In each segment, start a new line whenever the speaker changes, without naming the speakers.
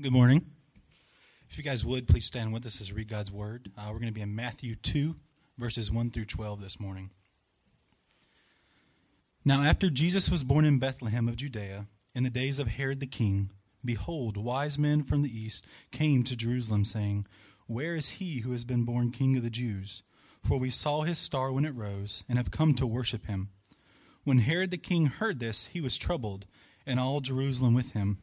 Good morning. If you guys would, please stand with us as we read God's Word. Uh, we're going to be in Matthew 2, verses 1 through 12 this morning. Now, after Jesus was born in Bethlehem of Judea, in the days of Herod the king, behold, wise men from the east came to Jerusalem, saying, Where is he who has been born king of the Jews? For we saw his star when it rose, and have come to worship him. When Herod the king heard this, he was troubled, and all Jerusalem with him.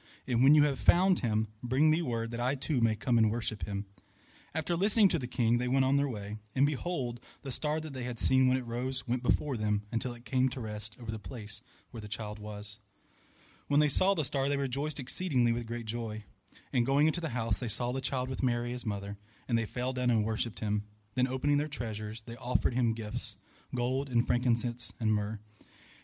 And when you have found him, bring me word that I too may come and worship him. After listening to the king, they went on their way, and behold, the star that they had seen when it rose went before them until it came to rest over the place where the child was. When they saw the star, they rejoiced exceedingly with great joy. And going into the house, they saw the child with Mary his mother, and they fell down and worshipped him. Then, opening their treasures, they offered him gifts gold and frankincense and myrrh.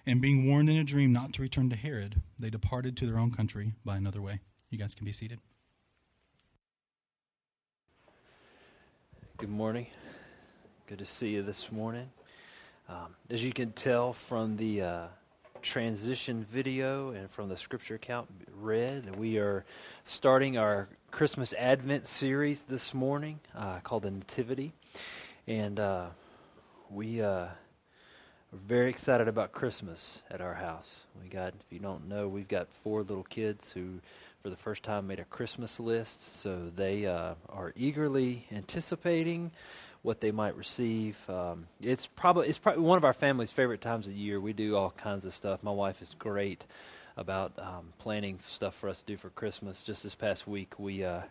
And being warned in a dream not to return to Herod, they departed to their own country by another way. You guys can be seated.
Good morning. Good to see you this morning. Um, as you can tell from the uh, transition video and from the scripture account read, we are starting our Christmas Advent series this morning uh, called the Nativity. And uh, we uh, we're very excited about Christmas at our house. We got, if you don't know, we've got four little kids who, for the first time, made a Christmas list. So they uh, are eagerly anticipating what they might receive. Um, it's probably it's probably one of our family's favorite times of the year. We do all kinds of stuff. My wife is great about um, planning stuff for us to do for Christmas. Just this past week, we uh,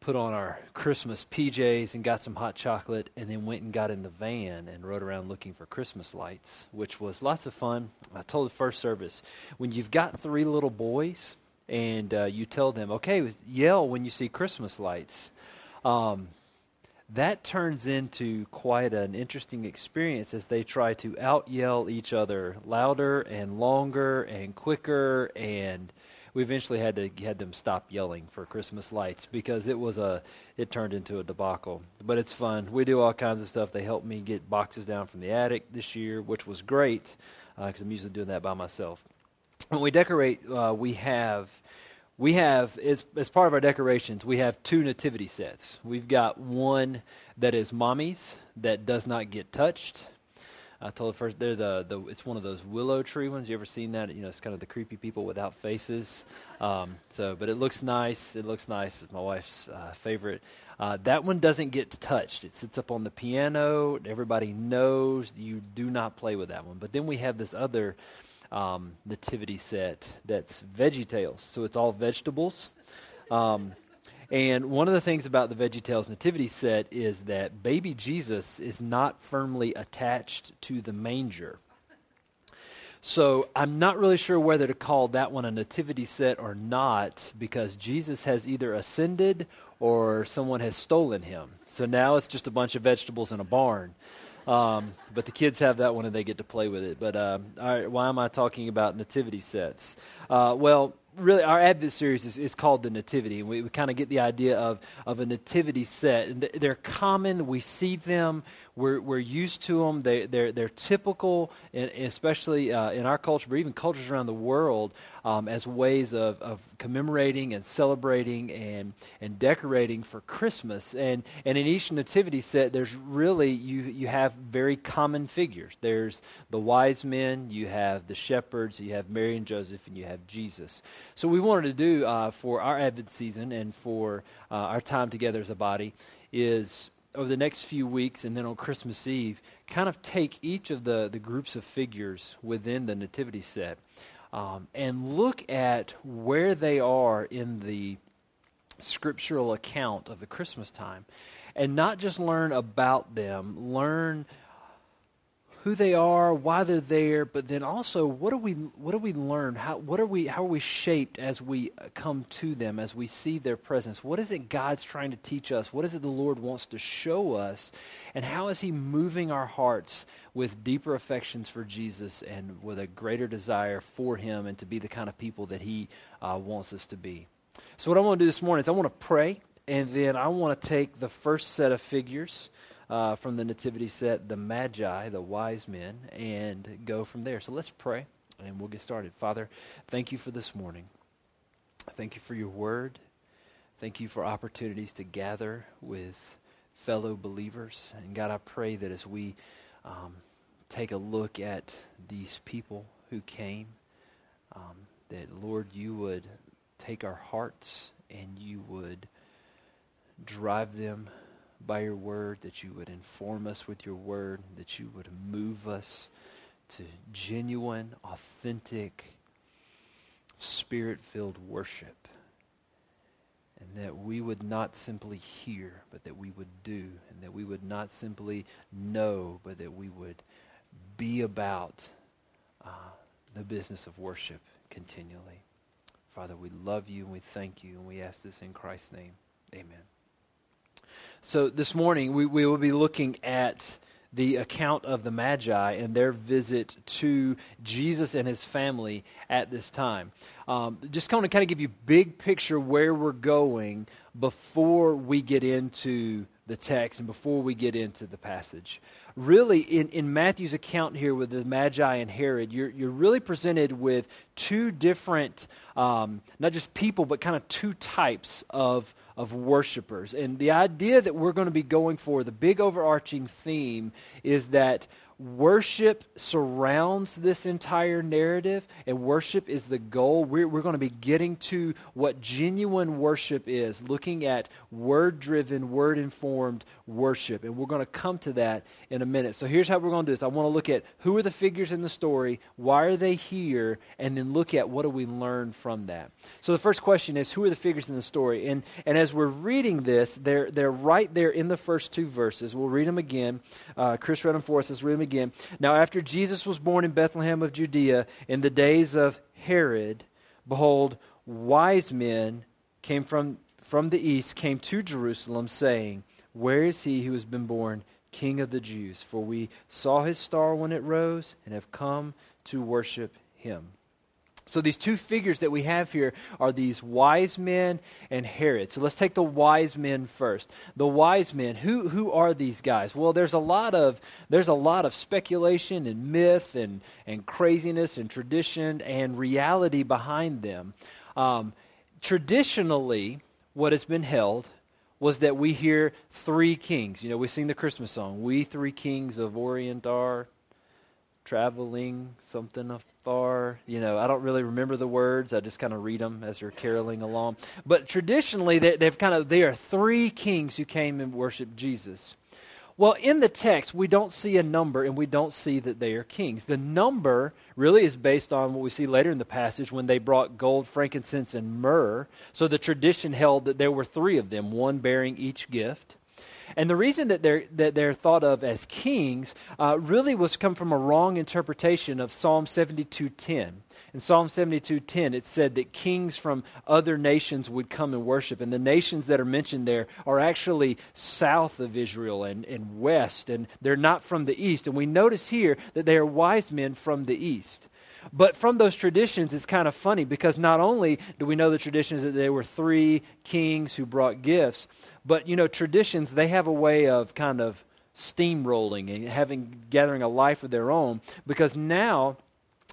put on our Christmas PJs and got some hot chocolate, and then went and got in the van and rode around looking for Christmas lights, which was lots of fun. I told the first service when you've got three little boys and uh, you tell them, okay, yell when you see Christmas lights. Um, that turns into quite an interesting experience as they try to out yell each other louder and longer and quicker and we eventually had to had them stop yelling for Christmas lights because it was a it turned into a debacle. But it's fun. We do all kinds of stuff. They helped me get boxes down from the attic this year, which was great because uh, I'm usually doing that by myself. When we decorate, uh, we have we have as, as part of our decorations we have two nativity sets we've got one that is mommy's that does not get touched I told the first they're the, the it's one of those willow tree ones. You ever seen that? You know, it's kind of the creepy people without faces. Um, so, but it looks nice. It looks nice. It's my wife's uh, favorite. Uh, that one doesn't get touched. It sits up on the piano. Everybody knows you do not play with that one. But then we have this other um, nativity set that's VeggieTales. So it's all vegetables. Um, and one of the things about the VeggieTales nativity set is that baby Jesus is not firmly attached to the manger. So I'm not really sure whether to call that one a nativity set or not because Jesus has either ascended or someone has stolen him. So now it's just a bunch of vegetables in a barn. Um, but the kids have that one and they get to play with it. But uh, why am I talking about nativity sets? Uh, well, really our Advent series is, is called the Nativity, and we, we kind of get the idea of, of a nativity set. And they're common. We see them. We're, we're used to them. They, they're, they're typical, especially uh, in our culture, but even cultures around the world, um, as ways of, of commemorating and celebrating and, and decorating for Christmas. And, and in each nativity set, there's really, you, you have very common figures. There's the wise men, you have the shepherds, you have Mary and Joseph, and you have Jesus. So we wanted to do uh, for our Advent season and for uh, our time together as a body is over the next few weeks and then on Christmas Eve, kind of take each of the, the groups of figures within the nativity set um, and look at where they are in the scriptural account of the Christmas time. And not just learn about them, learn who they are, why they're there, but then also what do we what do we learn? How what are we how are we shaped as we come to them, as we see their presence? What is it God's trying to teach us? What is it the Lord wants to show us? And how is he moving our hearts with deeper affections for Jesus and with a greater desire for him and to be the kind of people that he uh, wants us to be? So what I want to do this morning is I want to pray and then I want to take the first set of figures uh, from the nativity set, the Magi, the wise men, and go from there. So let's pray and we'll get started. Father, thank you for this morning. Thank you for your word. Thank you for opportunities to gather with fellow believers. And God, I pray that as we um, take a look at these people who came, um, that, Lord, you would take our hearts and you would drive them by your word, that you would inform us with your word, that you would move us to genuine, authentic, spirit filled worship. And that we would not simply hear, but that we would do. And that we would not simply know, but that we would be about uh, the business of worship continually. Father, we love you and we thank you, and we ask this in Christ's name. Amen. So this morning we, we will be looking at the account of the Magi and their visit to Jesus and his family at this time. Um, just kind of kind of give you big picture where we're going before we get into the text and before we get into the passage. Really, in, in Matthew's account here with the Magi and Herod, you're, you're really presented with two different, um, not just people, but kind of two types of of worshipers. And the idea that we're going to be going for, the big overarching theme, is that worship surrounds this entire narrative, and worship is the goal. We're, we're going to be getting to what genuine worship is, looking at word driven, word informed worship. And we're going to come to that in a minute. So here's how we're going to do this I want to look at who are the figures in the story, why are they here, and then look at what do we learn from that. So the first question is who are the figures in the story? And, and as we're reading this, they're, they're right there in the first two verses. We'll read them again. Uh, Chris read them for us. Let's read them again. Now, after Jesus was born in Bethlehem of Judea in the days of Herod, behold, wise men came from, from the east, came to Jerusalem, saying, Where is he who has been born King of the Jews? For we saw his star when it rose and have come to worship him. So these two figures that we have here are these wise men and Herod. So let's take the wise men first. The wise men, who who are these guys? Well, there's a lot of there's a lot of speculation and myth and and craziness and tradition and reality behind them. Um, traditionally, what has been held was that we hear three kings. You know, we sing the Christmas song, "We three kings of Orient are." traveling something afar. You know, I don't really remember the words. I just kind of read them as they're caroling along. But traditionally, they, have kind of there are three kings who came and worshiped Jesus. Well, in the text, we don't see a number and we don't see that they are kings. The number really is based on what we see later in the passage when they brought gold, frankincense, and myrrh. So the tradition held that there were three of them, one bearing each gift. And the reason that they're, that they're thought of as kings uh, really was come from a wrong interpretation of Psalm 72.10. In Psalm 72:10 it said that kings from other nations would come and worship and the nations that are mentioned there are actually south of Israel and, and west and they're not from the east and we notice here that they are wise men from the east. But from those traditions, it's kind of funny because not only do we know the traditions that there were three kings who brought gifts, but, you know, traditions, they have a way of kind of steamrolling and having gathering a life of their own because now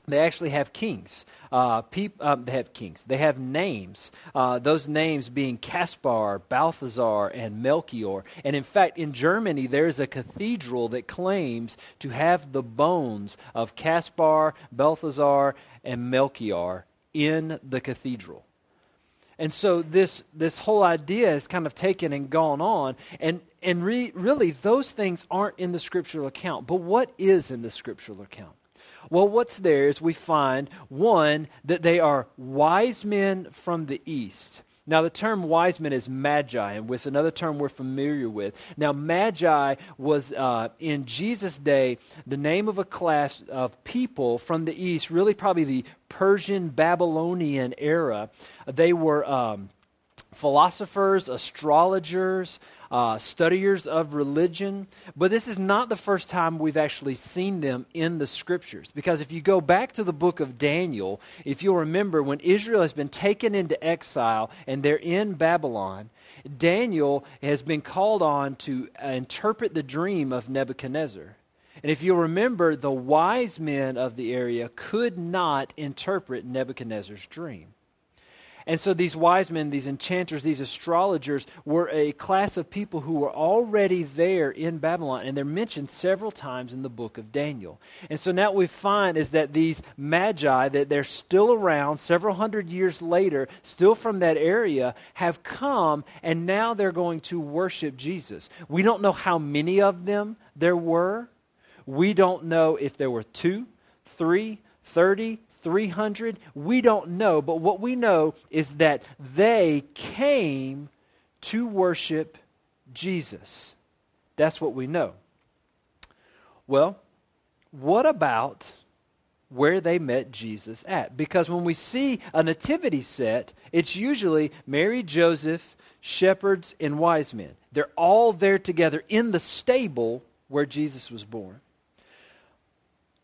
they actually have kings. Uh, peop, um, they have kings. They have names. Uh, those names being Caspar, Balthazar, and Melchior. And in fact, in Germany, there's a cathedral that claims to have the bones of Caspar, Balthazar, and Melchior in the cathedral. And so this this whole idea is kind of taken and gone on, and and re, really those things aren't in the scriptural account. But what is in the scriptural account? Well, what's there is we find one that they are wise men from the east. Now, the term wise men is magi, and it's another term we're familiar with. Now, magi was uh, in Jesus' day the name of a class of people from the east, really probably the Persian Babylonian era. They were um, philosophers, astrologers, uh, studiers of religion. But this is not the first time we've actually seen them in the scriptures. Because if you go back to the book of Daniel, if you'll remember, when Israel has been taken into exile and they're in Babylon, Daniel has been called on to interpret the dream of Nebuchadnezzar. And if you'll remember, the wise men of the area could not interpret Nebuchadnezzar's dream. And so these wise men, these enchanters, these astrologers were a class of people who were already there in Babylon, and they're mentioned several times in the book of Daniel. And so now what we find is that these magi, that they're still around several hundred years later, still from that area, have come, and now they're going to worship Jesus. We don't know how many of them there were. We don't know if there were two, three, thirty, 300? We don't know, but what we know is that they came to worship Jesus. That's what we know. Well, what about where they met Jesus at? Because when we see a nativity set, it's usually Mary, Joseph, shepherds, and wise men. They're all there together in the stable where Jesus was born.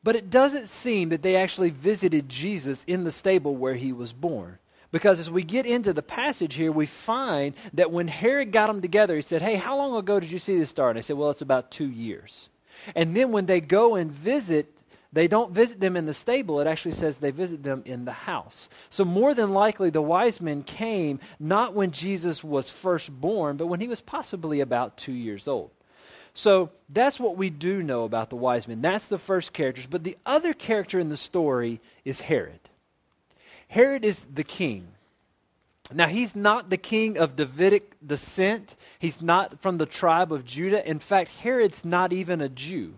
But it doesn't seem that they actually visited Jesus in the stable where he was born. Because as we get into the passage here, we find that when Herod got them together, he said, Hey, how long ago did you see this star? And they said, Well, it's about two years. And then when they go and visit, they don't visit them in the stable. It actually says they visit them in the house. So, more than likely, the wise men came not when Jesus was first born, but when he was possibly about two years old. So that's what we do know about the wise men. That's the first characters. But the other character in the story is Herod. Herod is the king. Now, he's not the king of Davidic descent. He's not from the tribe of Judah. In fact, Herod's not even a Jew.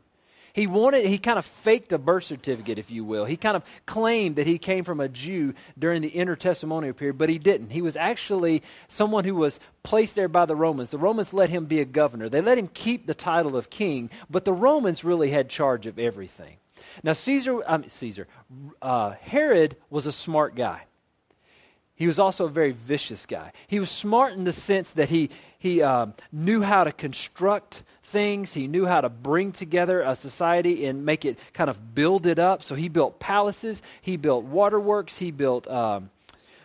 He wanted, he kind of faked a birth certificate, if you will. He kind of claimed that he came from a Jew during the intertestamental period, but he didn't. He was actually someone who was placed there by the Romans. The Romans let him be a governor. They let him keep the title of king, but the Romans really had charge of everything. Now, Caesar, I mean, Caesar, uh, Herod was a smart guy. He was also a very vicious guy. He was smart in the sense that he, he um, knew how to construct things. He knew how to bring together a society and make it kind of build it up. So he built palaces, he built waterworks, he built um,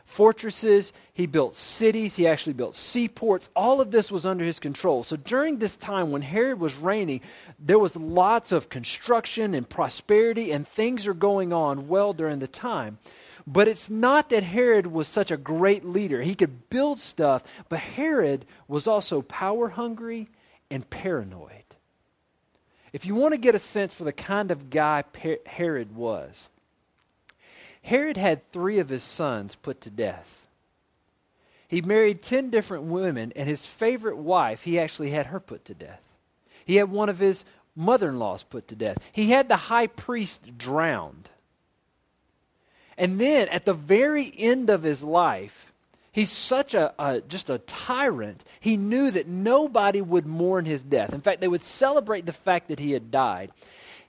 fortresses, he built cities, he actually built seaports. All of this was under his control. So during this time when Herod was reigning, there was lots of construction and prosperity, and things are going on well during the time. But it's not that Herod was such a great leader. He could build stuff, but Herod was also power hungry and paranoid. If you want to get a sense for the kind of guy Herod was, Herod had three of his sons put to death. He married 10 different women, and his favorite wife, he actually had her put to death. He had one of his mother in laws put to death. He had the high priest drowned. And then at the very end of his life, He's such a, a, just a tyrant. He knew that nobody would mourn his death. In fact, they would celebrate the fact that he had died.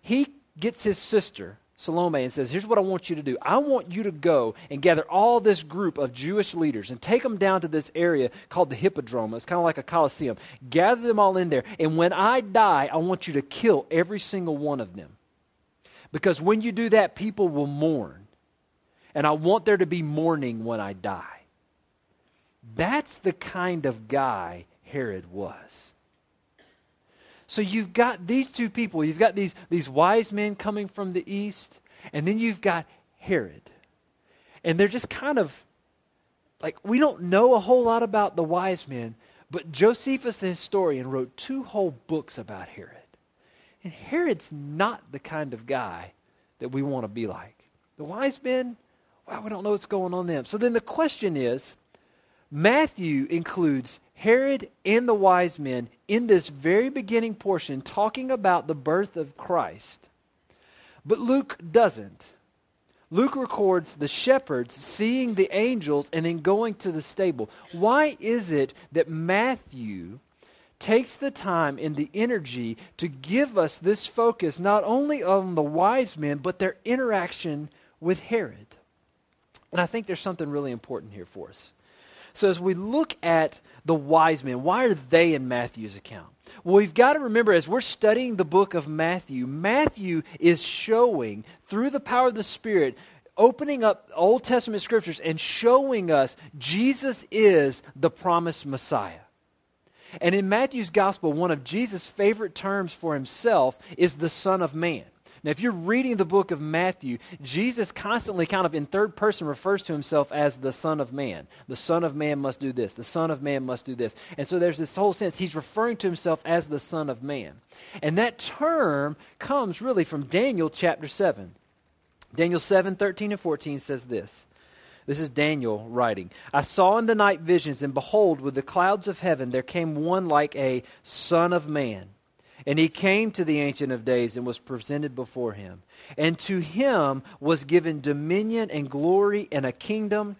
He gets his sister, Salome, and says, Here's what I want you to do. I want you to go and gather all this group of Jewish leaders and take them down to this area called the Hippodrome. It's kind of like a coliseum. Gather them all in there. And when I die, I want you to kill every single one of them. Because when you do that, people will mourn. And I want there to be mourning when I die. That's the kind of guy Herod was. So you've got these two people. You've got these, these wise men coming from the east, and then you've got Herod. And they're just kind of like, we don't know a whole lot about the wise men, but Josephus the historian wrote two whole books about Herod. And Herod's not the kind of guy that we want to be like. The wise men, well, we don't know what's going on them. So then the question is Matthew includes Herod and the wise men in this very beginning portion talking about the birth of Christ. But Luke doesn't. Luke records the shepherds seeing the angels and then going to the stable. Why is it that Matthew takes the time and the energy to give us this focus not only on the wise men, but their interaction with Herod? And I think there's something really important here for us. So, as we look at the wise men, why are they in Matthew's account? Well, we've got to remember as we're studying the book of Matthew, Matthew is showing through the power of the Spirit, opening up Old Testament scriptures and showing us Jesus is the promised Messiah. And in Matthew's gospel, one of Jesus' favorite terms for himself is the Son of Man. Now, if you're reading the book of Matthew, Jesus constantly, kind of in third person, refers to himself as the Son of Man. The Son of Man must do this. The Son of Man must do this. And so there's this whole sense, he's referring to himself as the Son of Man. And that term comes really from Daniel chapter 7. Daniel 7 13 and 14 says this. This is Daniel writing. I saw in the night visions, and behold, with the clouds of heaven there came one like a Son of Man. And he came to the Ancient of Days and was presented before him. And to him was given dominion and glory and a kingdom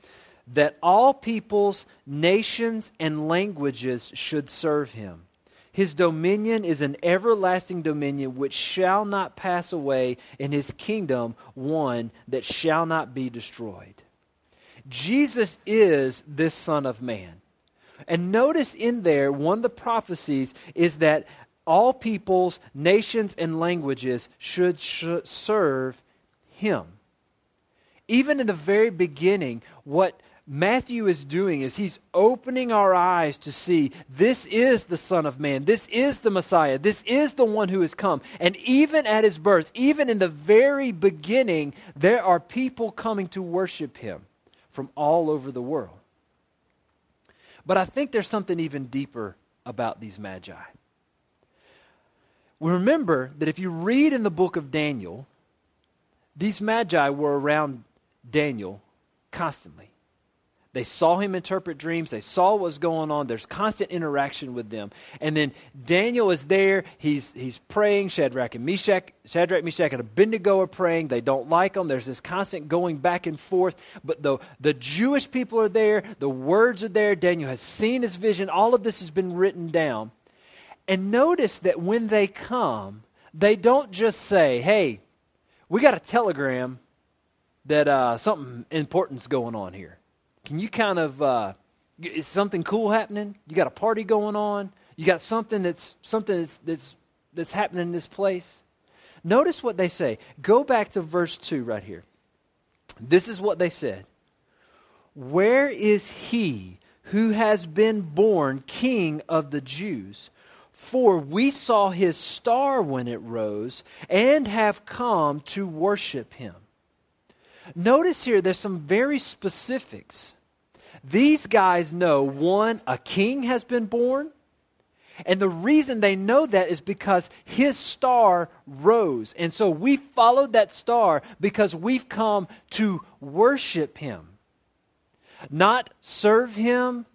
that all peoples, nations, and languages should serve him. His dominion is an everlasting dominion which shall not pass away, and his kingdom one that shall not be destroyed. Jesus is this Son of Man. And notice in there, one of the prophecies is that all peoples, nations, and languages should sh- serve him. Even in the very beginning, what Matthew is doing is he's opening our eyes to see this is the Son of Man. This is the Messiah. This is the one who has come. And even at his birth, even in the very beginning, there are people coming to worship him from all over the world. But I think there's something even deeper about these magi remember that if you read in the book of Daniel, these magi were around Daniel constantly. They saw him interpret dreams. They saw what was going on. There's constant interaction with them. And then Daniel is there. He's, he's praying. Shadrach and Meshach, Shadrach, Meshach, and Abednego are praying. They don't like him. There's this constant going back and forth. But the, the Jewish people are there. The words are there. Daniel has seen his vision. All of this has been written down. And notice that when they come, they don't just say, hey, we got a telegram that uh, something important's going on here. Can you kind of, uh, is something cool happening? You got a party going on? You got something that's, something that's, that's, that's happening in this place? Notice what they say. Go back to verse 2 right here. This is what they said Where is he who has been born king of the Jews? For we saw his star when it rose and have come to worship him. Notice here there's some very specifics. These guys know one, a king has been born. And the reason they know that is because his star rose. And so we followed that star because we've come to worship him. Not serve him,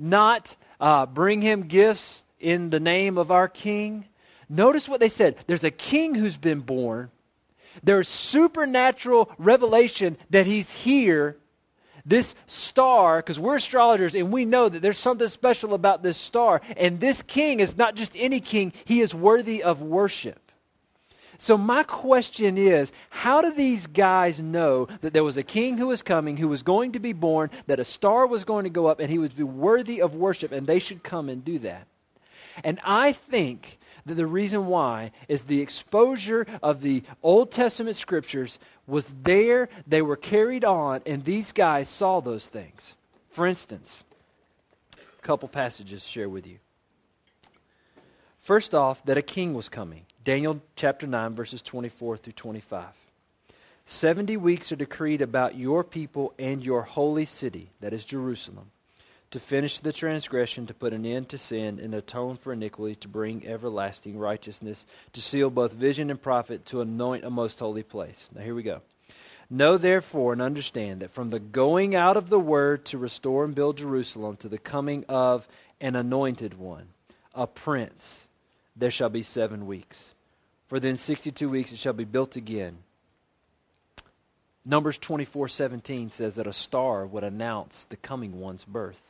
not uh, bring him gifts in the name of our king. Notice what they said there's a king who's been born, there's supernatural revelation that he's here. This star, because we're astrologers and we know that there's something special about this star. And this king is not just any king, he is worthy of worship. So, my question is how do these guys know that there was a king who was coming, who was going to be born, that a star was going to go up, and he would be worthy of worship, and they should come and do that? And I think that the reason why is the exposure of the Old Testament scriptures was there, they were carried on, and these guys saw those things. For instance, a couple passages to share with you. First off, that a king was coming. Daniel chapter 9, verses 24 through 25. Seventy weeks are decreed about your people and your holy city, that is Jerusalem to finish the transgression, to put an end to sin, and atone for iniquity, to bring everlasting righteousness, to seal both vision and prophet, to anoint a most holy place. Now, here we go. Know therefore and understand that from the going out of the word to restore and build Jerusalem to the coming of an anointed one, a prince, there shall be seven weeks. For then 62 weeks it shall be built again. Numbers 24:17 says that a star would announce the coming one's birth.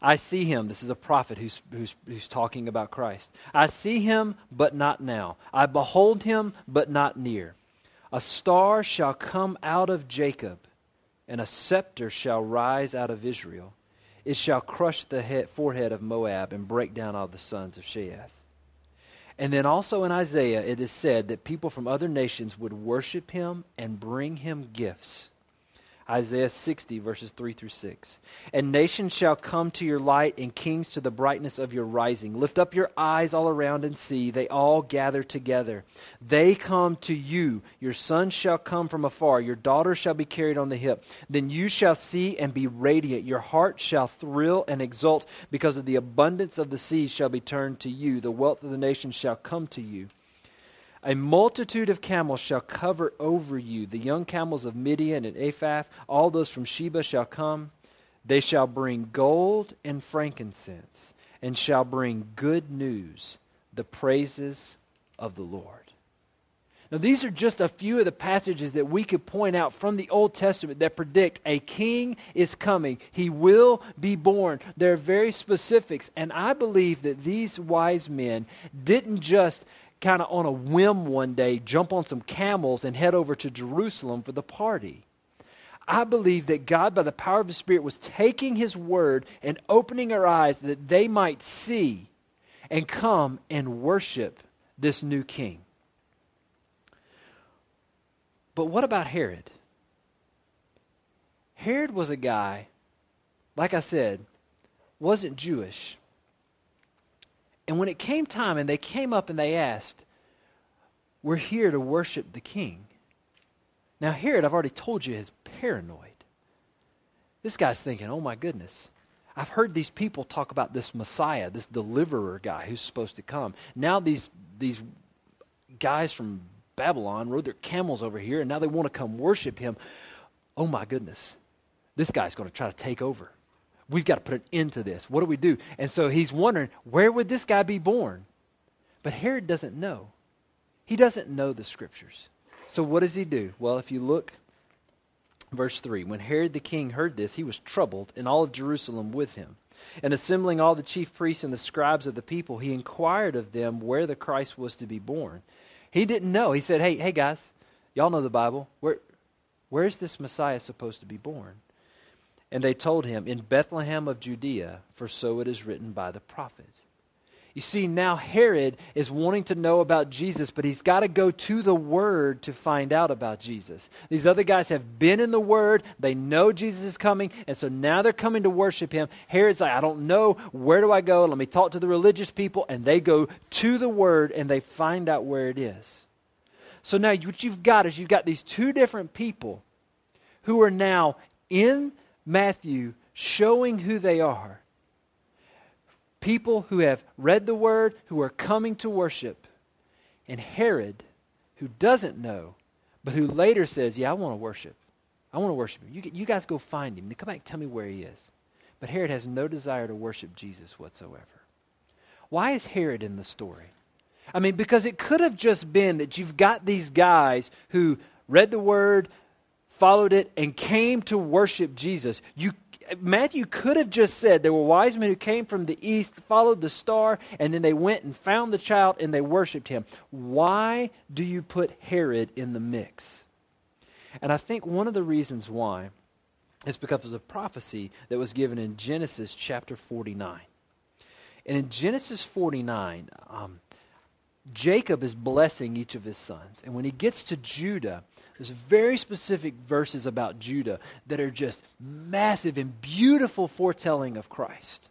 I see him. This is a prophet who's, who's, who's talking about Christ. I see him, but not now. I behold him, but not near. A star shall come out of Jacob, and a scepter shall rise out of Israel. It shall crush the head, forehead of Moab and break down all the sons of Sheth. And then also in Isaiah, it is said that people from other nations would worship him and bring him gifts. Isaiah 60, verses 3 through 6. And nations shall come to your light, and kings to the brightness of your rising. Lift up your eyes all around and see. They all gather together. They come to you. Your sons shall come from afar. Your daughters shall be carried on the hip. Then you shall see and be radiant. Your heart shall thrill and exult, because of the abundance of the seas shall be turned to you. The wealth of the nations shall come to you. A multitude of camels shall cover over you. The young camels of Midian and Ephah, all those from Sheba shall come. They shall bring gold and frankincense, and shall bring good news, the praises of the Lord. Now, these are just a few of the passages that we could point out from the Old Testament that predict a king is coming. He will be born. They're very specifics. And I believe that these wise men didn't just kind of on a whim one day jump on some camels and head over to Jerusalem for the party. I believe that God, by the power of His Spirit, was taking His word and opening our eyes that they might see and come and worship this new king. But what about Herod? Herod was a guy, like I said, wasn't Jewish. And when it came time and they came up and they asked, We're here to worship the king. Now, Herod, I've already told you, is paranoid. This guy's thinking, Oh my goodness. I've heard these people talk about this Messiah, this deliverer guy who's supposed to come. Now these these guys from Babylon rode their camels over here and now they want to come worship him. Oh my goodness. This guy's going to try to take over. We've got to put an end to this. What do we do? And so he's wondering, where would this guy be born? But Herod doesn't know. He doesn't know the scriptures. So what does he do? Well, if you look, verse 3 When Herod the king heard this, he was troubled, and all of Jerusalem with him. And assembling all the chief priests and the scribes of the people, he inquired of them where the Christ was to be born. He didn't know. He said, Hey, hey guys, y'all know the Bible. Where, where's this Messiah supposed to be born? And they told him, In Bethlehem of Judea, for so it is written by the prophet. You see, now Herod is wanting to know about Jesus, but he's got to go to the Word to find out about Jesus. These other guys have been in the Word, they know Jesus is coming, and so now they're coming to worship him. Herod's like, I don't know, where do I go? Let me talk to the religious people. And they go to the Word and they find out where it is. So now what you've got is you've got these two different people who are now in Matthew showing who they are. People who have read the word, who are coming to worship. And Herod, who doesn't know, but who later says, Yeah, I want to worship. I want to worship him. You, you guys go find him. Come back and tell me where he is. But Herod has no desire to worship Jesus whatsoever. Why is Herod in the story? I mean, because it could have just been that you've got these guys who read the word, followed it, and came to worship Jesus. You, Matthew could have just said there were wise men who came from the east, followed the star, and then they went and found the child and they worshiped him. Why do you put Herod in the mix? And I think one of the reasons why is because of a prophecy that was given in Genesis chapter 49. And in Genesis 49, um, Jacob is blessing each of his sons. And when he gets to Judah, there's very specific verses about Judah that are just massive and beautiful foretelling of Christ.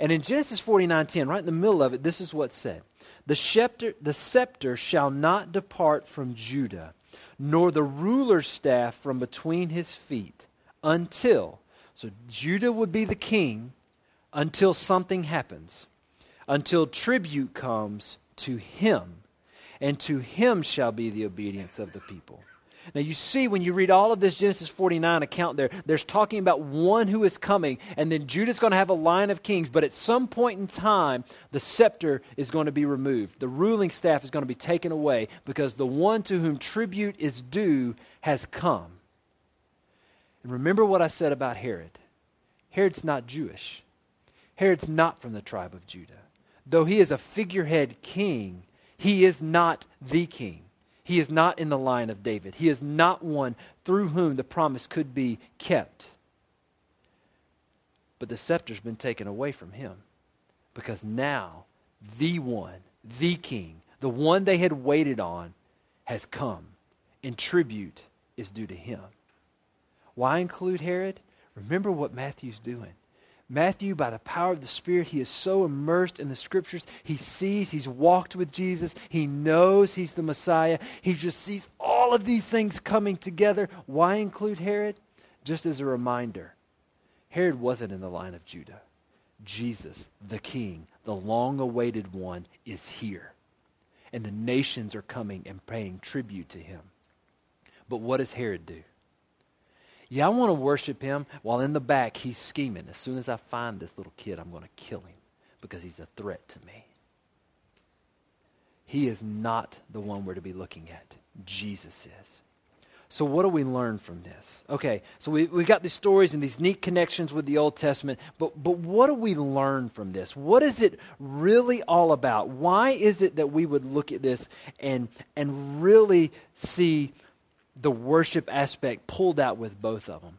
And in Genesis 49:10, right in the middle of it, this is what's said. The scepter, the scepter shall not depart from Judah, nor the ruler's staff from between his feet, until, so Judah would be the king until something happens, until tribute comes to him, and to him shall be the obedience of the people. Now, you see, when you read all of this Genesis 49 account there, there's talking about one who is coming, and then Judah's going to have a line of kings, but at some point in time, the scepter is going to be removed. The ruling staff is going to be taken away because the one to whom tribute is due has come. And remember what I said about Herod Herod's not Jewish, Herod's not from the tribe of Judah. Though he is a figurehead king, he is not the king. He is not in the line of David. He is not one through whom the promise could be kept. But the scepter's been taken away from him because now the one, the king, the one they had waited on, has come, and tribute is due to him. Why include Herod? Remember what Matthew's doing. Matthew, by the power of the Spirit, he is so immersed in the scriptures. He sees, he's walked with Jesus. He knows he's the Messiah. He just sees all of these things coming together. Why include Herod? Just as a reminder Herod wasn't in the line of Judah. Jesus, the king, the long awaited one, is here. And the nations are coming and paying tribute to him. But what does Herod do? Yeah, I want to worship him while in the back he's scheming. As soon as I find this little kid, I'm going to kill him because he's a threat to me. He is not the one we're to be looking at. Jesus is. So, what do we learn from this? Okay, so we, we've got these stories and these neat connections with the Old Testament, but, but what do we learn from this? What is it really all about? Why is it that we would look at this and, and really see the worship aspect pulled out with both of them.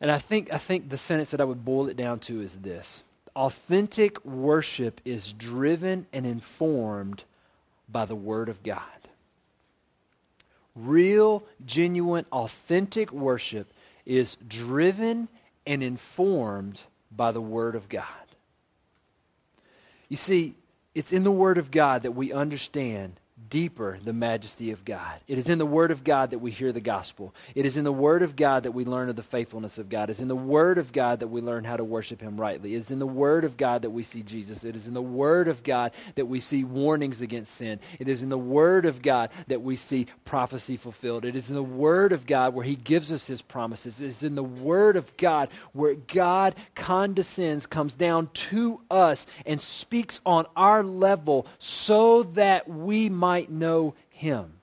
And I think, I think the sentence that I would boil it down to is this Authentic worship is driven and informed by the Word of God. Real, genuine, authentic worship is driven and informed by the Word of God. You see, it's in the Word of God that we understand deeper the majesty of God. It is in the Word of God that we hear the gospel. It is in the Word of God that we learn of the faithfulness of God. It is in the Word of God that we learn how to worship Him rightly. It is in the Word of God that we see Jesus. It is in the Word of God that we see warnings against sin. It is in the Word of God that we see prophecy fulfilled. It is in the Word of God where He gives us His promises. It is in the Word of God where God condescends, comes down to us, and speaks on our level so that we might might know him.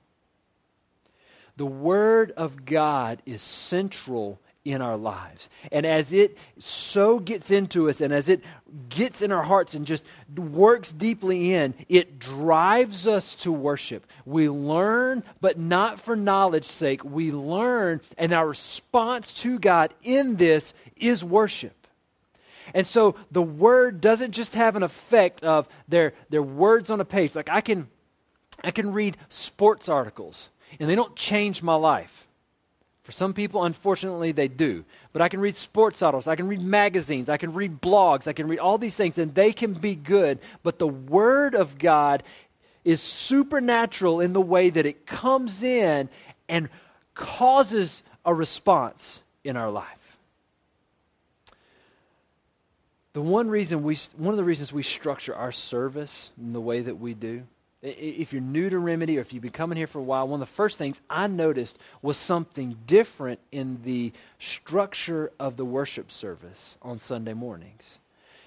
The Word of God is central in our lives. And as it so gets into us and as it gets in our hearts and just works deeply in, it drives us to worship. We learn, but not for knowledge's sake. We learn, and our response to God in this is worship. And so the word doesn't just have an effect of their, their words on a page. Like I can I can read sports articles, and they don't change my life. For some people, unfortunately, they do. But I can read sports articles, I can read magazines, I can read blogs, I can read all these things, and they can be good. But the Word of God is supernatural in the way that it comes in and causes a response in our life. The one reason we, one of the reasons we structure our service in the way that we do if you're new to Remedy or if you've been coming here for a while, one of the first things I noticed was something different in the structure of the worship service on Sunday mornings.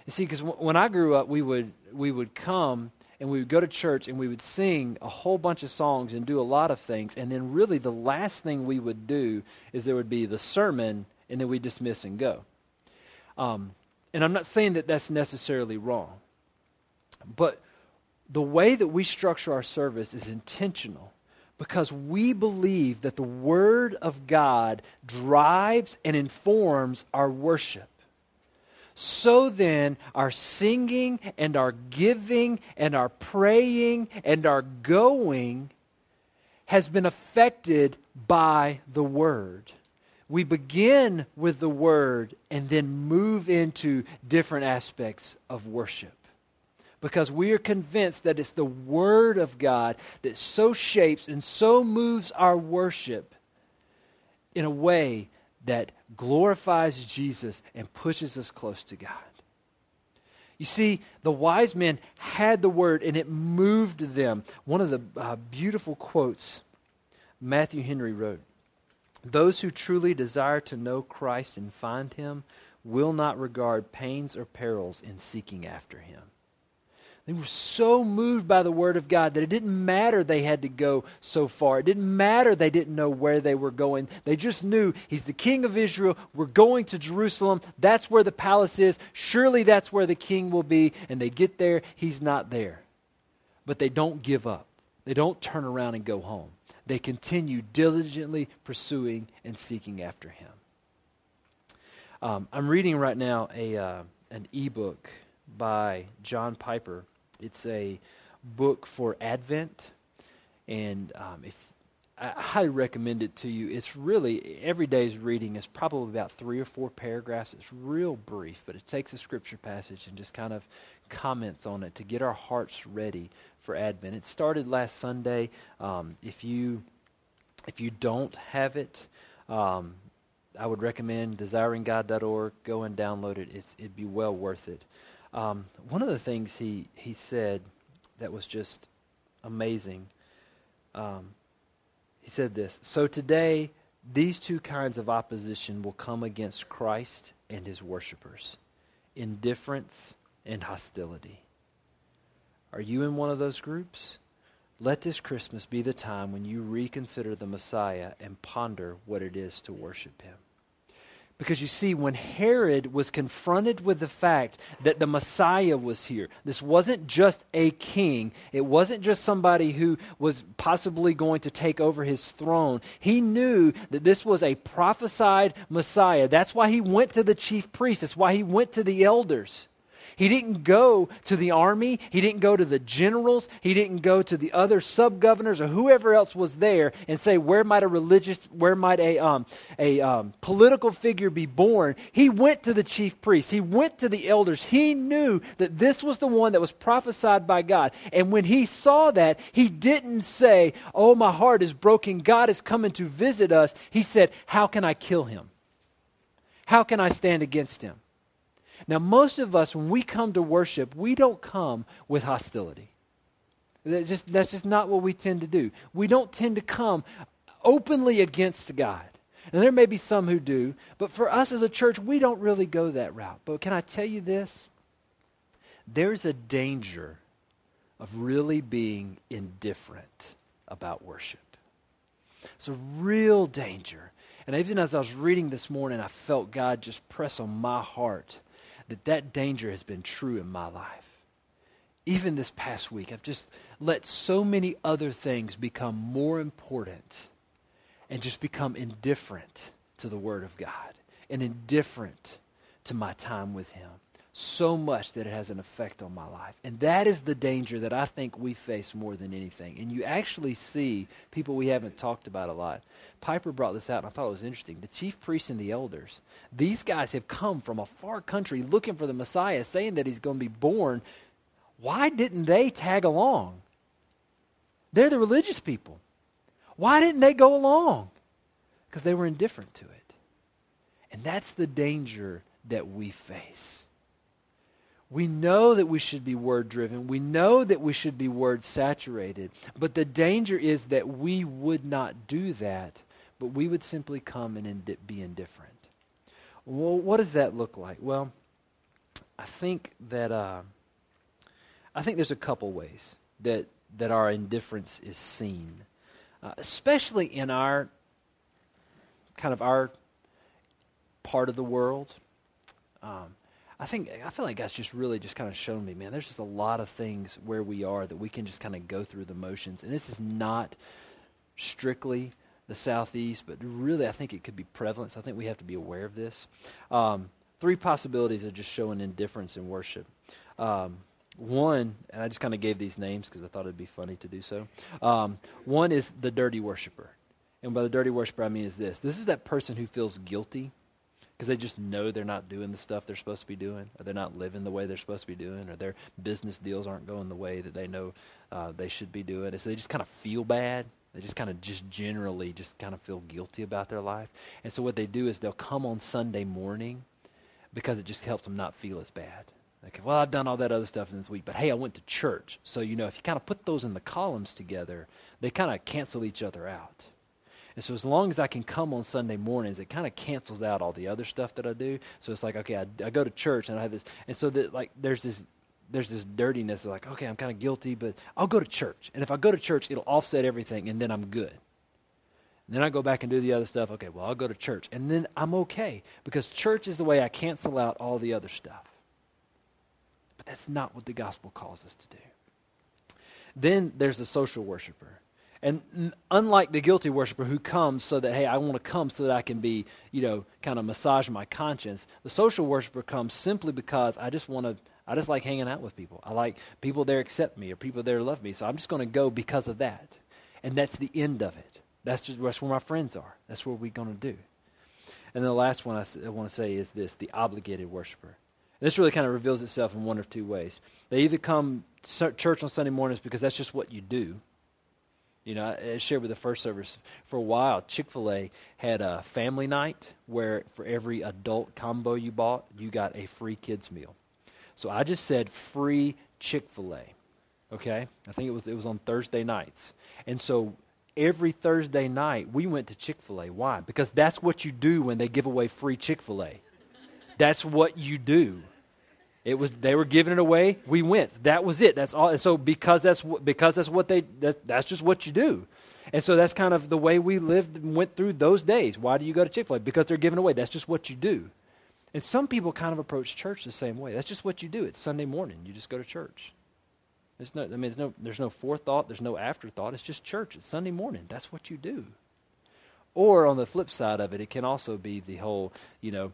You see, because w- when I grew up, we would, we would come and we would go to church and we would sing a whole bunch of songs and do a lot of things. And then, really, the last thing we would do is there would be the sermon and then we'd dismiss and go. Um, and I'm not saying that that's necessarily wrong. But the way that we structure our service is intentional because we believe that the Word of God drives and informs our worship. So then, our singing and our giving and our praying and our going has been affected by the Word. We begin with the Word and then move into different aspects of worship because we are convinced that it's the Word of God that so shapes and so moves our worship in a way that glorifies Jesus and pushes us close to God. You see, the wise men had the Word and it moved them. One of the uh, beautiful quotes Matthew Henry wrote Those who truly desire to know Christ and find him will not regard pains or perils in seeking after him. They were so moved by the Word of God that it didn't matter they had to go so far. It didn't matter they didn't know where they were going. They just knew He's the King of Israel. We're going to Jerusalem. That's where the palace is. Surely that's where the King will be. And they get there, He's not there. But they don't give up, they don't turn around and go home. They continue diligently pursuing and seeking after Him. Um, I'm reading right now a, uh, an ebook by John Piper it's a book for Advent, and um, if I highly recommend it to you. It's really every day's reading is probably about three or four paragraphs. It's real brief, but it takes a scripture passage and just kind of comments on it to get our hearts ready for Advent. It started last Sunday. Um, if you if you don't have it, um, I would recommend desiringgod.org. Go and download it. It's, it'd be well worth it. Um, one of the things he, he said that was just amazing, um, he said this So today, these two kinds of opposition will come against Christ and his worshippers indifference and hostility. Are you in one of those groups? Let this Christmas be the time when you reconsider the Messiah and ponder what it is to worship him. Because you see, when Herod was confronted with the fact that the Messiah was here, this wasn't just a king, it wasn't just somebody who was possibly going to take over his throne. He knew that this was a prophesied Messiah. That's why he went to the chief priests, that's why he went to the elders. He didn't go to the army. He didn't go to the generals. He didn't go to the other sub governors or whoever else was there and say, where might a religious, where might a, um, a um, political figure be born? He went to the chief priests. He went to the elders. He knew that this was the one that was prophesied by God. And when he saw that, he didn't say, oh, my heart is broken. God is coming to visit us. He said, how can I kill him? How can I stand against him? Now, most of us, when we come to worship, we don't come with hostility. That's just, that's just not what we tend to do. We don't tend to come openly against God. And there may be some who do, but for us as a church, we don't really go that route. But can I tell you this? There's a danger of really being indifferent about worship. It's a real danger. And even as I was reading this morning, I felt God just press on my heart that that danger has been true in my life. Even this past week, I've just let so many other things become more important and just become indifferent to the Word of God and indifferent to my time with Him so much that it has an effect on my life. And that is the danger that I think we face more than anything. And you actually see people we haven't talked about a lot. Piper brought this out, and I thought it was interesting. The chief priests and the elders, these guys have come from a far country looking for the Messiah, saying that he's going to be born. Why didn't they tag along? They're the religious people. Why didn't they go along? Because they were indifferent to it. And that's the danger that we face. We know that we should be word driven. We know that we should be word saturated. But the danger is that we would not do that, but we would simply come and be indifferent. Well, what does that look like? Well, I think that uh, I think there's a couple ways that that our indifference is seen, uh, especially in our kind of our part of the world. Um, I think I feel like God's just really just kind of shown me, man. There's just a lot of things where we are that we can just kind of go through the motions, and this is not strictly the southeast, but really I think it could be prevalent. So I think we have to be aware of this. Um, three possibilities of just showing indifference in worship. Um, one, and I just kind of gave these names because I thought it'd be funny to do so. Um, one is the dirty worshiper. And by the dirty worshiper, I mean is this. This is that person who feels guilty because they just know they're not doing the stuff they're supposed to be doing, or they're not living the way they're supposed to be doing, or their business deals aren't going the way that they know uh, they should be doing. And so they just kind of feel bad. They just kind of just generally just kind of feel guilty about their life. And so what they do is they'll come on Sunday morning because it just helps them not feel as bad. Like, well, I've done all that other stuff in this week, but hey, I went to church. So, you know, if you kind of put those in the columns together, they kind of cancel each other out. And so as long as I can come on Sunday mornings, it kind of cancels out all the other stuff that I do. So it's like, okay, I, I go to church and I have this, and so that like there's this there's this dirtiness of like, okay, I'm kind of guilty, but I'll go to church. And if I go to church, it'll offset everything, and then I'm good. And then I go back and do the other stuff. Okay, well, I'll go to church. And then I'm okay because church is the way I cancel out all the other stuff. But that's not what the gospel calls us to do. Then there's the social worshiper. And unlike the guilty worshiper who comes so that, hey, I want to come so that I can be, you know, kind of massage my conscience, the social worshiper comes simply because I just want to, I just like hanging out with people. I like people there accept me or people there love me. So I'm just going to go because of that. And that's the end of it. That's just that's where my friends are. That's what we're going to do. And the last one I, want to say is this the obligated worshiper. This really kind of reveals itself in one of two ways. They either come church on Sunday mornings because that's just what you do. You know, I shared with the first service for a while. Chick fil A had a family night where for every adult combo you bought, you got a free kids meal. So I just said free Chick fil A. Okay? I think it was, it was on Thursday nights. And so every Thursday night we went to Chick fil A. Why? Because that's what you do when they give away free Chick fil A. That's what you do. It was they were giving it away. We went. That was it. That's all. And so because that's because that's what they that, that's just what you do. And so that's kind of the way we lived and went through those days. Why do you go to Chick Fil A? Because they're giving away. That's just what you do. And some people kind of approach church the same way. That's just what you do. It's Sunday morning. You just go to church. There's no. I mean, there's no. There's no forethought. There's no afterthought. It's just church. It's Sunday morning. That's what you do. Or on the flip side of it, it can also be the whole, you know,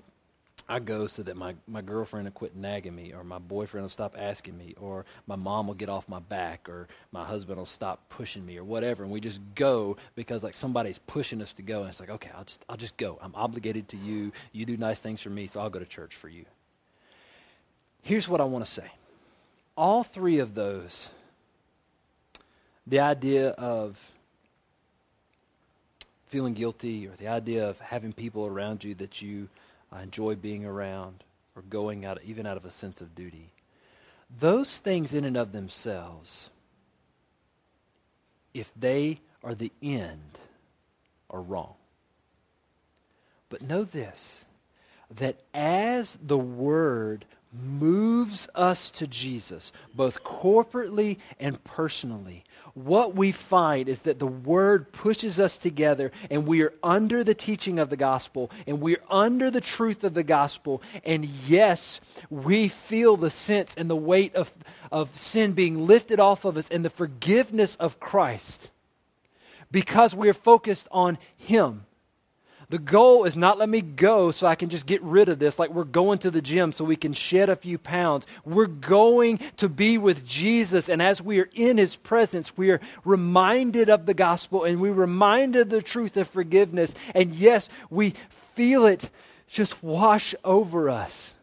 I go so that my, my girlfriend will quit nagging me, or my boyfriend will stop asking me, or my mom will get off my back, or my husband will stop pushing me, or whatever. And we just go because like somebody's pushing us to go, and it's like, okay, I'll just I'll just go. I'm obligated to you. You do nice things for me, so I'll go to church for you. Here's what I want to say. All three of those, the idea of feeling guilty, or the idea of having people around you that you I enjoy being around, or going out, even out of a sense of duty. Those things, in and of themselves, if they are the end, are wrong. But know this that as the Word moves us to Jesus, both corporately and personally, what we find is that the Word pushes us together and we are under the teaching of the gospel and we're under the truth of the gospel. And yes, we feel the sense and the weight of, of sin being lifted off of us and the forgiveness of Christ because we are focused on Him the goal is not let me go so I can just get rid of this, like we're going to the gym so we can shed a few pounds. We're going to be with Jesus, and as we are in his presence, we are reminded of the gospel and we reminded of the truth of forgiveness. And yes, we feel it just wash over us.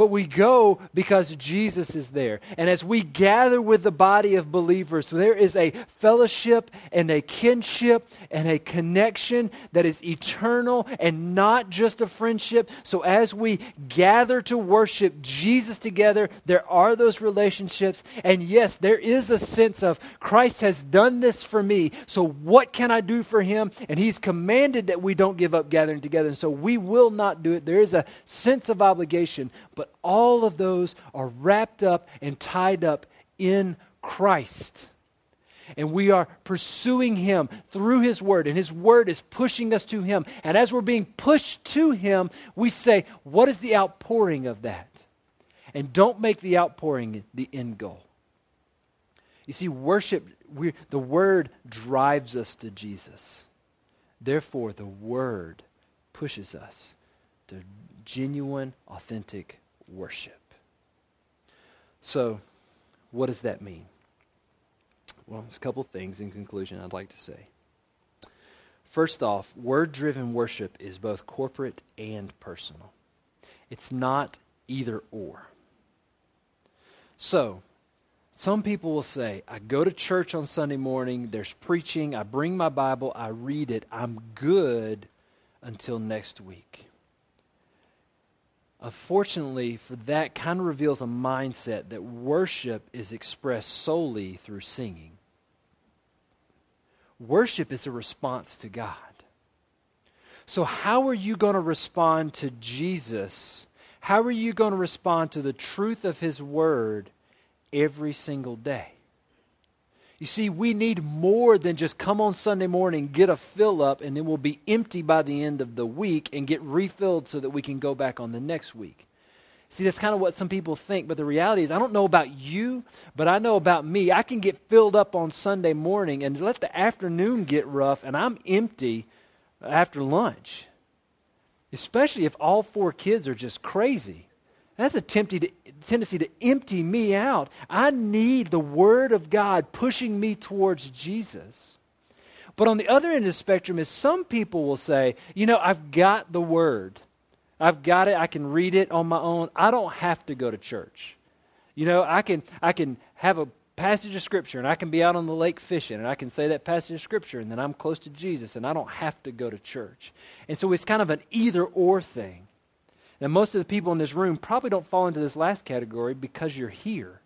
But we go because Jesus is there. And as we gather with the body of believers, there is a fellowship and a kinship and a connection that is eternal and not just a friendship. So as we gather to worship Jesus together, there are those relationships. And yes, there is a sense of Christ has done this for me. So what can I do for him? And he's commanded that we don't give up gathering together. And so we will not do it. There is a sense of obligation. But all of those are wrapped up and tied up in Christ. And we are pursuing Him through His Word, and His Word is pushing us to Him. And as we're being pushed to Him, we say, What is the outpouring of that? And don't make the outpouring the end goal. You see, worship, the Word drives us to Jesus. Therefore, the Word pushes us to genuine, authentic worship. So, what does that mean? Well, there's a couple things in conclusion I'd like to say. First off, word driven worship is both corporate and personal, it's not either or. So, some people will say, I go to church on Sunday morning, there's preaching, I bring my Bible, I read it, I'm good until next week. Uh, Unfortunately, for that kind of reveals a mindset that worship is expressed solely through singing. Worship is a response to God. So, how are you going to respond to Jesus? How are you going to respond to the truth of His Word every single day? You see, we need more than just come on Sunday morning, get a fill up, and then we'll be empty by the end of the week and get refilled so that we can go back on the next week. See, that's kind of what some people think, but the reality is, I don't know about you, but I know about me. I can get filled up on Sunday morning and let the afternoon get rough, and I'm empty after lunch. Especially if all four kids are just crazy. That's a tendency to empty me out. I need the Word of God pushing me towards Jesus. But on the other end of the spectrum is some people will say, you know, I've got the Word. I've got it. I can read it on my own. I don't have to go to church. You know, I can I can have a passage of scripture and I can be out on the lake fishing and I can say that passage of scripture and then I'm close to Jesus and I don't have to go to church. And so it's kind of an either or thing. Now, most of the people in this room probably don't fall into this last category because you're here.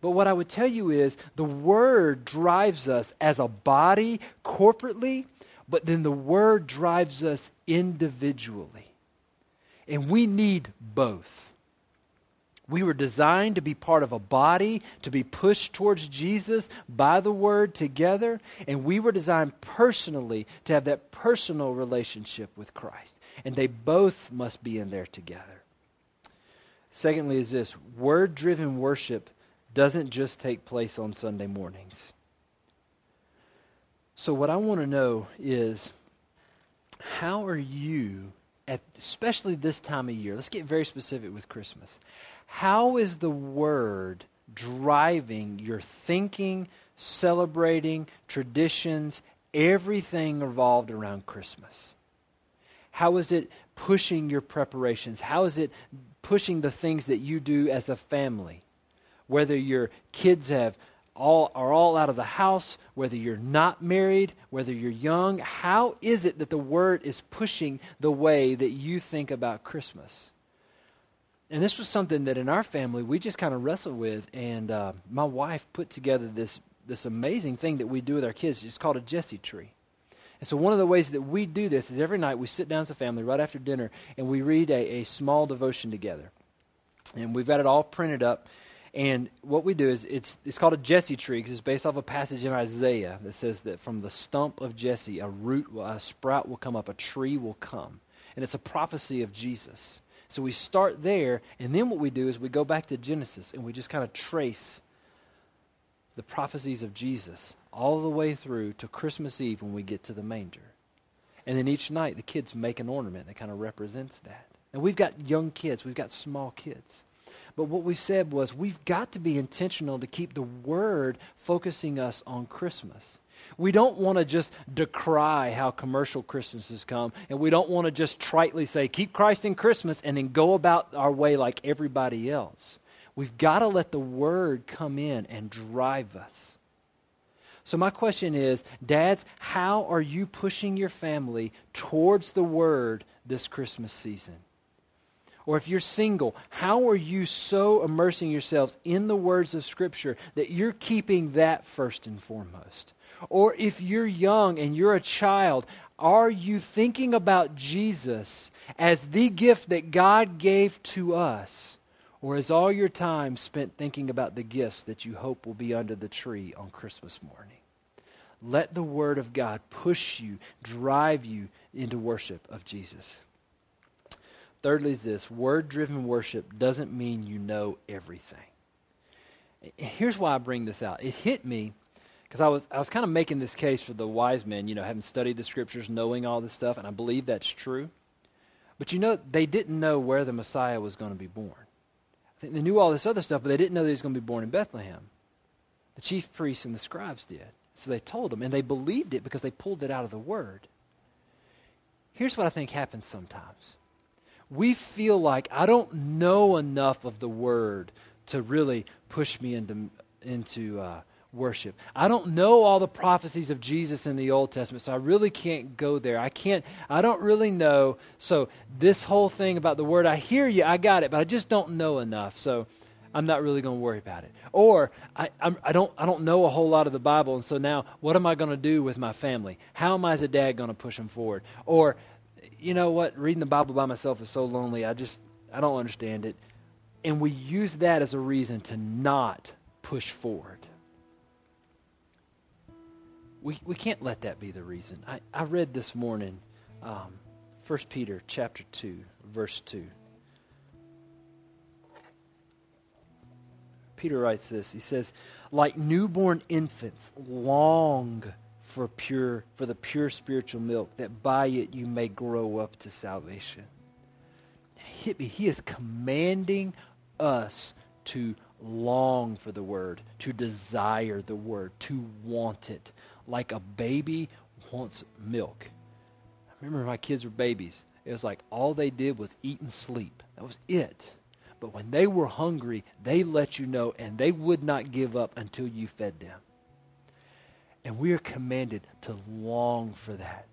But what I would tell you is the Word drives us as a body, corporately, but then the Word drives us individually. And we need both. We were designed to be part of a body, to be pushed towards Jesus by the Word together, and we were designed personally to have that personal relationship with Christ and they both must be in there together. Secondly, is this word driven worship doesn't just take place on Sunday mornings. So, what I want to know is how are you, at, especially this time of year, let's get very specific with Christmas. How is the word driving your thinking, celebrating, traditions, everything revolved around Christmas? How is it pushing your preparations? How is it pushing the things that you do as a family? Whether your kids have all are all out of the house, whether you're not married, whether you're young, how is it that the word is pushing the way that you think about Christmas? And this was something that in our family we just kind of wrestled with, and uh, my wife put together this this amazing thing that we do with our kids. It's called a Jesse tree. And so, one of the ways that we do this is every night we sit down as a family right after dinner and we read a, a small devotion together. And we've got it all printed up. And what we do is it's, it's called a Jesse tree because it's based off a passage in Isaiah that says that from the stump of Jesse, a root, a sprout will come up, a tree will come. And it's a prophecy of Jesus. So we start there, and then what we do is we go back to Genesis and we just kind of trace the prophecies of Jesus all the way through to Christmas Eve when we get to the manger. And then each night the kids make an ornament that kind of represents that. And we've got young kids, we've got small kids. But what we said was we've got to be intentional to keep the word focusing us on Christmas. We don't want to just decry how commercial Christmases come, and we don't want to just tritely say, keep Christ in Christmas, and then go about our way like everybody else. We've got to let the word come in and drive us. So, my question is Dads, how are you pushing your family towards the Word this Christmas season? Or if you're single, how are you so immersing yourselves in the words of Scripture that you're keeping that first and foremost? Or if you're young and you're a child, are you thinking about Jesus as the gift that God gave to us? Or is all your time spent thinking about the gifts that you hope will be under the tree on Christmas morning? Let the Word of God push you, drive you into worship of Jesus. Thirdly, is this word driven worship doesn't mean you know everything. Here's why I bring this out. It hit me because I was, I was kind of making this case for the wise men, you know, having studied the scriptures, knowing all this stuff, and I believe that's true. But you know, they didn't know where the Messiah was going to be born. I think they knew all this other stuff, but they didn't know that he was going to be born in Bethlehem. The chief priests and the scribes did. So they told them, and they believed it because they pulled it out of the Word. Here's what I think happens sometimes we feel like I don't know enough of the Word to really push me into, into uh, worship. I don't know all the prophecies of Jesus in the Old Testament, so I really can't go there. I can't, I don't really know. So, this whole thing about the Word, I hear you, I got it, but I just don't know enough. So, I'm not really going to worry about it. Or I, I'm, I, don't, I don't know a whole lot of the Bible, and so now what am I going to do with my family? How am I as a dad going to push them forward? Or, you know what, reading the Bible by myself is so lonely, I just, I don't understand it. And we use that as a reason to not push forward. We, we can't let that be the reason. I, I read this morning um, 1 Peter chapter 2, verse 2. Peter writes this. He says, like newborn infants, long for pure for the pure spiritual milk, that by it you may grow up to salvation. Hit me. He is commanding us to long for the word, to desire the word, to want it, like a baby wants milk. I remember my kids were babies. It was like all they did was eat and sleep. That was it. But when they were hungry, they let you know, and they would not give up until you fed them. And we are commanded to long for that.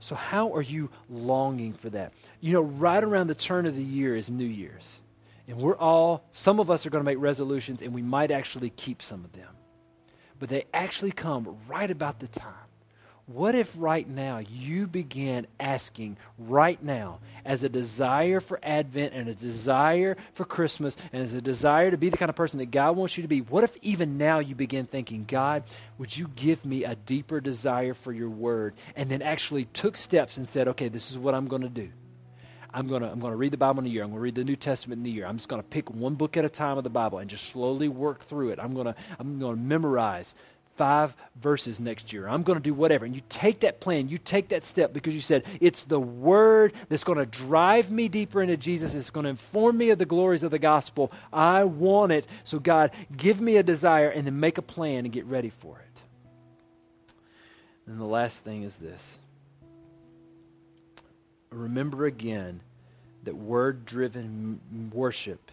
So, how are you longing for that? You know, right around the turn of the year is New Year's. And we're all, some of us are going to make resolutions, and we might actually keep some of them. But they actually come right about the time what if right now you began asking, right now, as a desire for Advent and a desire for Christmas and as a desire to be the kind of person that God wants you to be? What if even now you begin thinking, God, would you give me a deeper desire for your word? And then actually took steps and said, okay, this is what I'm going to do. I'm going to I'm going to read the Bible in a year. I'm going to read the New Testament in a year. I'm just going to pick one book at a time of the Bible and just slowly work through it. I'm going to I'm going to memorize five verses next year. I'm going to do whatever. And you take that plan, you take that step because you said, it's the word that's going to drive me deeper into Jesus. It's going to inform me of the glories of the gospel. I want it. So, God, give me a desire and then make a plan and get ready for it. And the last thing is this remember again that word driven worship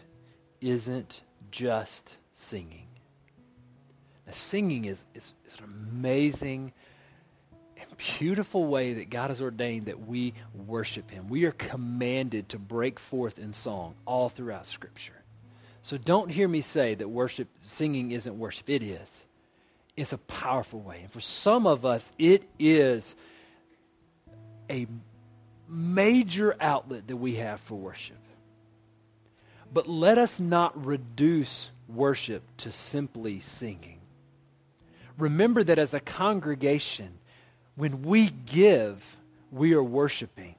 isn't just singing. Now, singing is, is, is an amazing and beautiful way that God has ordained that we worship Him. We are commanded to break forth in song all throughout Scripture. So don't hear me say that worship, singing isn't worship. It is. It's a powerful way. And for some of us, it is a major outlet that we have for worship. But let us not reduce worship to simply singing remember that as a congregation, when we give, we are worshiping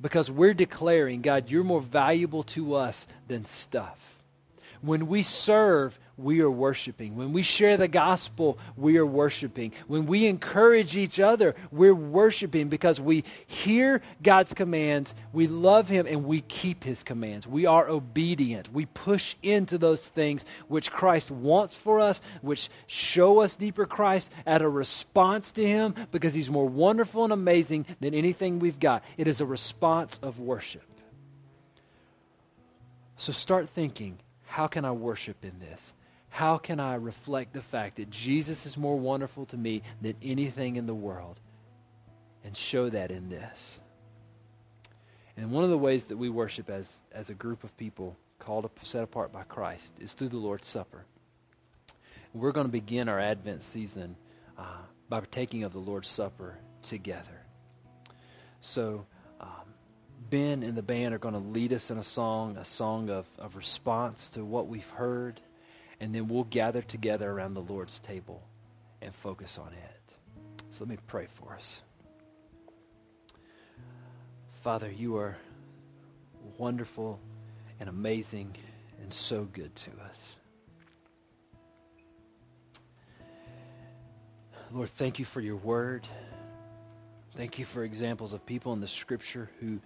because we're declaring, God, you're more valuable to us than stuff. When we serve, we are worshiping. When we share the gospel, we are worshiping. When we encourage each other, we're worshiping because we hear God's commands, we love Him, and we keep His commands. We are obedient. We push into those things which Christ wants for us, which show us deeper Christ at a response to Him because He's more wonderful and amazing than anything we've got. It is a response of worship. So start thinking how can I worship in this? How can I reflect the fact that Jesus is more wonderful to me than anything in the world and show that in this? And one of the ways that we worship as, as a group of people called up, set apart by Christ is through the Lord's Supper. We're going to begin our Advent season uh, by partaking of the Lord's Supper together. So, um, Ben and the band are going to lead us in a song, a song of, of response to what we've heard and then we'll gather together around the Lord's table and focus on it. So let me pray for us. Father, you are wonderful and amazing and so good to us. Lord, thank you for your word. Thank you for examples of people in the scripture who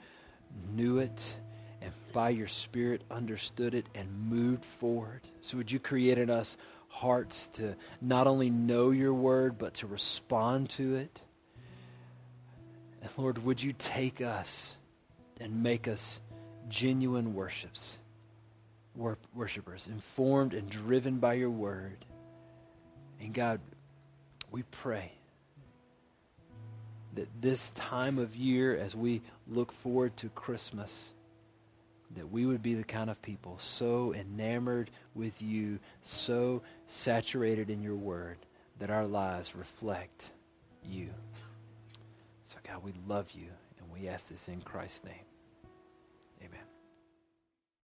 knew it and by your Spirit understood it and moved forward. So, would you create in us hearts to not only know your word, but to respond to it? And Lord, would you take us and make us genuine worships, wor- worshipers, informed and driven by your word? And God, we pray that this time of year, as we look forward to Christmas, that we would be the kind of people so enamored with you, so saturated in your word, that our lives reflect you. So, God, we love you, and we ask this in Christ's name.